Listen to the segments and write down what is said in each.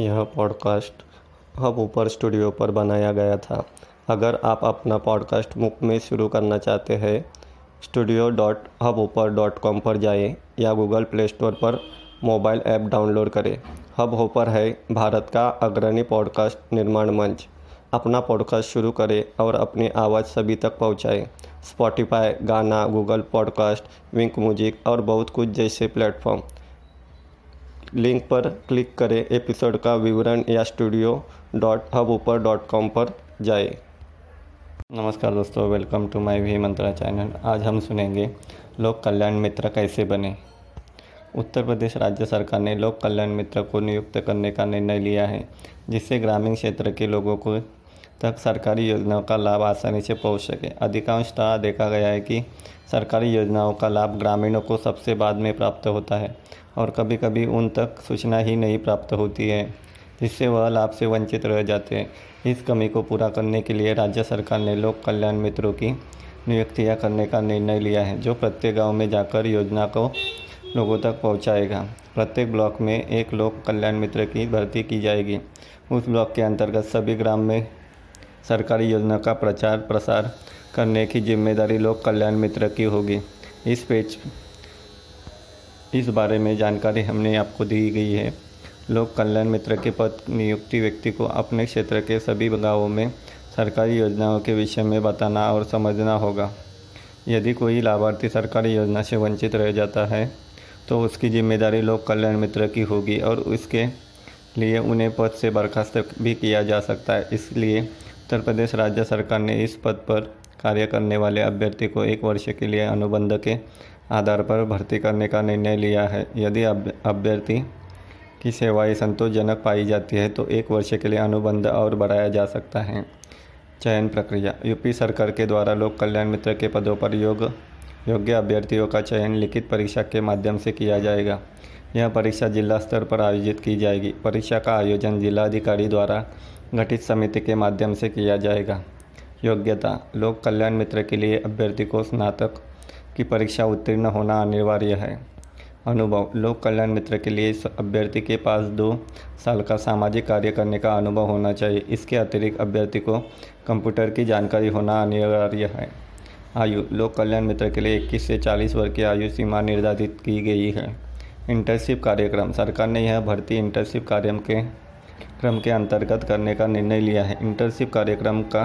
यह podcast hub ऊपर studio पर बनाया गया था। अगर आप अपना पॉडकास्ट मुफ़्त में शुरू करना चाहते हैं, studio dot Hubhopper dot com पर जाएँ या गूगल प्ले स्टोर पर मोबाइल ऐप डाउनलोड करें। हब ऊपर है भारत का अग्रणी पॉडकास्ट निर्माण मंच। अपना पॉडकास्ट शुरू करें और अपनी आवाज़ सभी तक पहुंचाएँ। Spotify Gaana Google podcast Wynk music और बहुत कुछ जैसे प्लेटफॉर्म। लिंक पर क्लिक करें एपिसोड का विवरण या studio dot Hubhopper dot com पर जाए। नमस्कार दोस्तों welcome to my V Mantra channel आज हम सुनेंगे लोक कल्याण मित्र कैसे बने? उत्तर प्रदेश राज्य सरकार ने लोक कल्याण मित्र को नियुक्त करने का निर्णय लिया है, जिससे ग्रामीण क्षेत्र के लोगों को तक सरकारी योजनाओं का लाभ आसानी से पहुँच सके। अधिकांशतः देखा गया है कि सरकारी योजनाओं का लाभ ग्रामीणों को सबसे बाद में प्राप्त होता है और कभी कभी उन तक सूचना ही नहीं प्राप्त होती है, जिससे वह लाभ से वंचित रह जाते हैं। इस कमी को पूरा करने के लिए राज्य सरकार ने लोक कल्याण मित्रों की नियुक्तियाँ करने का निर्णय लिया है, जो प्रत्येक गाँव में जाकर योजना को लोगों तक पहुंचाएगा। प्रत्येक ब्लॉक में एक लोक कल्याण मित्र की भर्ती की जाएगी। उस ब्लॉक के अंतर्गत सभी ग्राम में सरकारी योजना का प्रचार प्रसार करने की ज़िम्मेदारी लोक कल्याण मित्र की होगी। इस पेज, इस बारे में जानकारी हमने आपको दी गई है। लोक कल्याण मित्र के पद, नियुक्ति व्यक्ति को अपने क्षेत्र के सभी गाँवों में सरकारी योजनाओं के विषय में बताना और समझना होगा। यदि कोई लाभार्थी सरकारी योजना से वंचित रह जाता है तो उसकी ज़िम्मेदारी लोक कल्याण मित्र की होगी और उसके लिए उन्हें पद से बर्खास्त भी किया जा सकता है। इसलिए उत्तर प्रदेश राज्य सरकार ने इस पद पर कार्य करने वाले अभ्यर्थी को एक वर्ष के लिए अनुबंध के आधार पर भर्ती करने का निर्णय लिया है। यदि अभ्यर्थी की सेवाएँ संतोषजनक पाई जाती है तो एक वर्ष के लिए अनुबंध और बढ़ाया जा सकता है। चयन प्रक्रिया। यूपी सरकार के द्वारा लोक कल्याण मित्र के पदों पर योग, योग्य अभ्यर्थियों का चयन लिखित परीक्षा के माध्यम से किया जाएगा। यह परीक्षा जिला स्तर पर आयोजित की जाएगी। परीक्षा का आयोजन जिलाधिकारी द्वारा गठित समिति के माध्यम से किया जाएगा। योग्यता, लोक कल्याण मित्र के लिए अभ्यर्थी को स्नातक की परीक्षा उत्तीर्ण होना अनिवार्य है। अनुभव, लोक कल्याण मित्र के लिए अभ्यर्थी के पास दो साल का सामाजिक कार्य करने का अनुभव होना चाहिए। इसके अतिरिक्त अभ्यर्थी को कंप्यूटर की जानकारी होना अनिवार्य है। आयु, लोक कल्याण मित्र के लिए 21 से 40 वर्ष की आयु सीमा निर्धारित की गई है। इंटर्नशिप कार्यक्रम, सरकार ने यह भर्ती इंटर्नशिप कार्यक्रम के क्रम के अंतर्गत करने का निर्णय लिया है। इंटर्नशिप कार्यक्रम का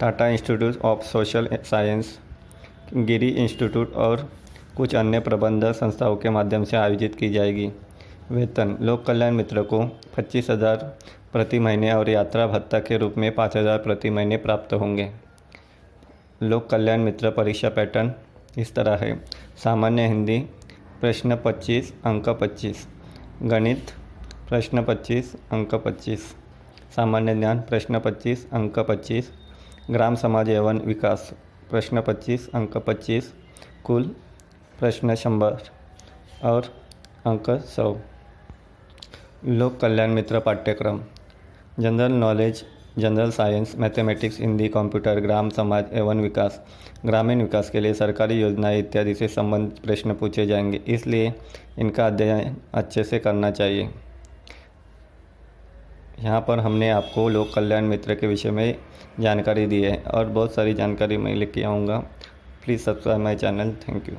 Tata institute of social science, Giri institute और कुछ अन्य प्रबंध संस्थाओं के माध्यम से आयोजित की जाएगी। वेतन, लोक कल्याण मित्र को पच्चीस हज़ार प्रति महीने और यात्रा भत्ता के रूप में पाँच हज़ार प्रति महीने प्राप्त होंगे। लोक कल्याण मित्र परीक्षा पैटर्न इस तरह है। सामान्य हिंदी, प्रश्न 25 अंक 25 गणित प्रश्न 25 अंक 25 सामान्य ज्ञान, प्रश्न 25 अंक 25 ग्राम समाज एवं विकास, प्रश्न 25 अंक 25 कुल प्रश्न शंबर और अंक सौ। लोक कल्याण मित्र पाठ्यक्रम। General knowledge, general science, mathematics, Hindi, computer, ग्राम समाज एवं विकास। ग्रामीण विकास के लिए सरकारी योजनाएँ इत्यादि से संबंधित प्रश्न पूछे जाएँगे, इसलिए इनका अध्ययन अच्छे से करना चाहिए। यहाँ पर हमने आपको लोक कल्याण मित्र के विषय में जानकारी दी है और बहुत सारी जानकारी मैं लेके आऊँगा। Please subscribe my channel. Thank you.